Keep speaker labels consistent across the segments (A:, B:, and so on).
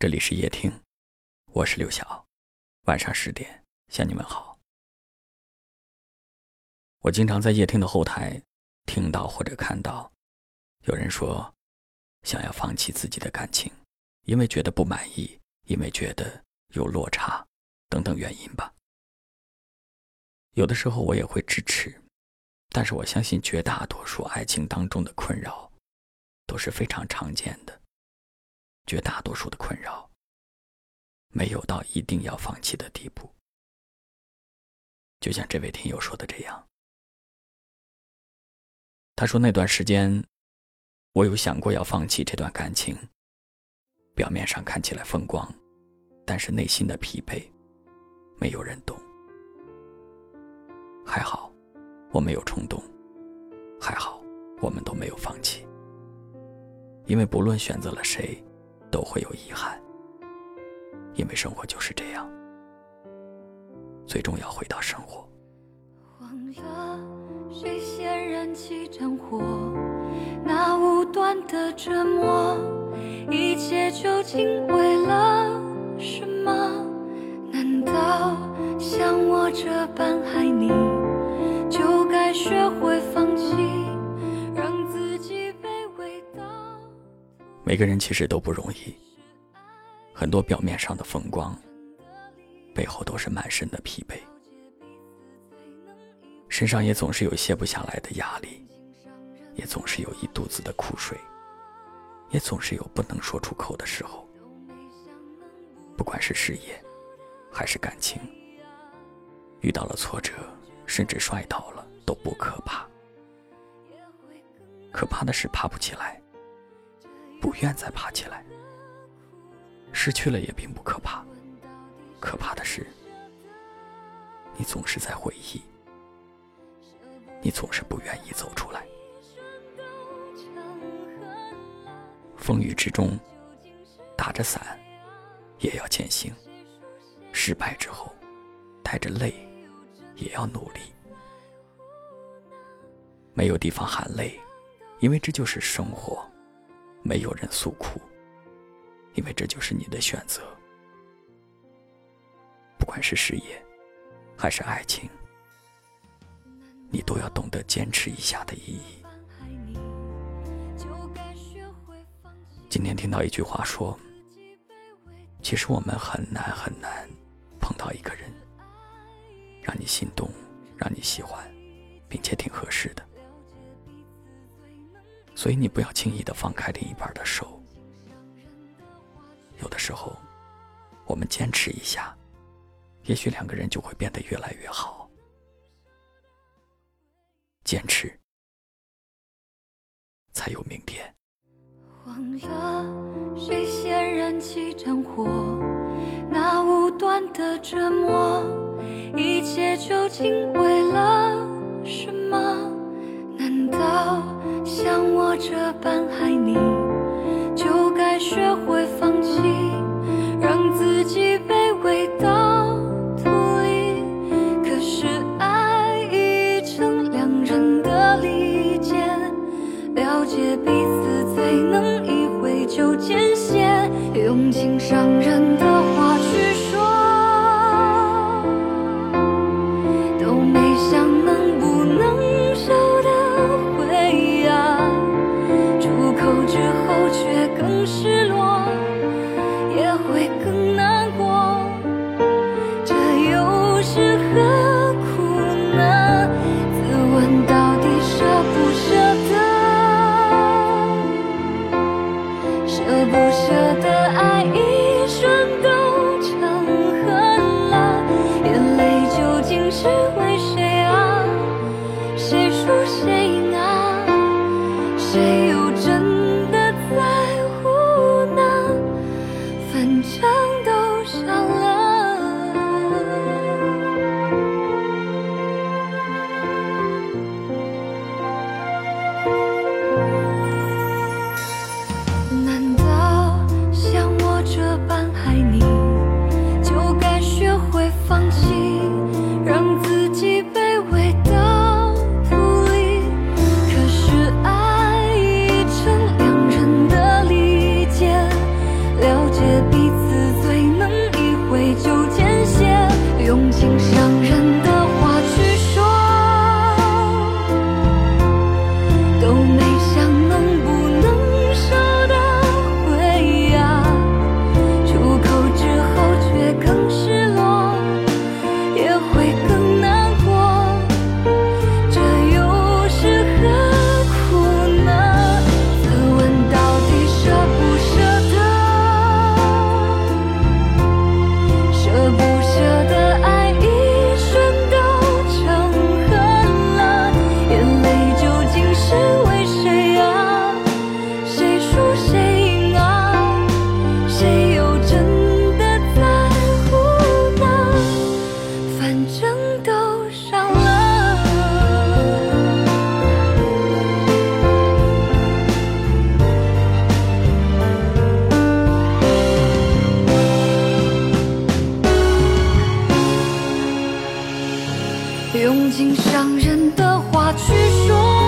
A: 这里是夜听，我是刘晓。晚上十点向你们好。我经常在夜听的后台听到或者看到，有人说想要放弃自己的感情，因为觉得不满意，因为觉得有落差等等原因吧。有的时候我也会支持，但是我相信绝大多数爱情当中的困扰都是非常常见的。绝大多数的困扰，没有到一定要放弃的地步。就像这位听友说的这样，他说那段时间，我有想过要放弃这段感情。表面上看起来风光，但是内心的疲惫，没有人懂。还好，我没有冲动，还好，我们都没有放弃。因为不论选择了谁。都会有遗憾，因为生活就是这样，最终要回到生活。忘了谁先燃起战火，那无端的折磨，一切究竟为了什么？难道像我这般爱你，就该学会放弃？每个人其实都不容易，很多表面上的风光，背后都是满身的疲惫，身上也总是有卸不下来的压力，也总是有一肚子的苦水，也总是有不能说出口的时候。不管是事业，还是感情，遇到了挫折，甚至摔倒了，都不可怕，可怕的是爬不起来。不愿再爬起来，失去了也并不可怕，可怕的是，你总是在回忆，你总是不愿意走出来。风雨之中，打着伞，也要前行；失败之后，带着泪，也要努力。没有地方喊累，因为这就是生活。没有人诉苦，因为这就是你的选择。不管是事业，还是爱情，你都要懂得坚持一下的意义。今天听到一句话说：“其实我们很难很难碰到一个人，让你心动，让你喜欢，并且挺合适的。”所以你不要轻易的放开另一半的手。有的时候，我们坚持一下，也许两个人就会变得越来越好。坚持，才有明天。忘了谁先燃起战火，那无端的折磨，一切究竟为了这般爱你，就该学会放弃，让自己卑微到有没用尽伤人的话去说。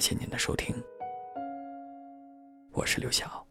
B: 感谢您的收听，我是刘晓。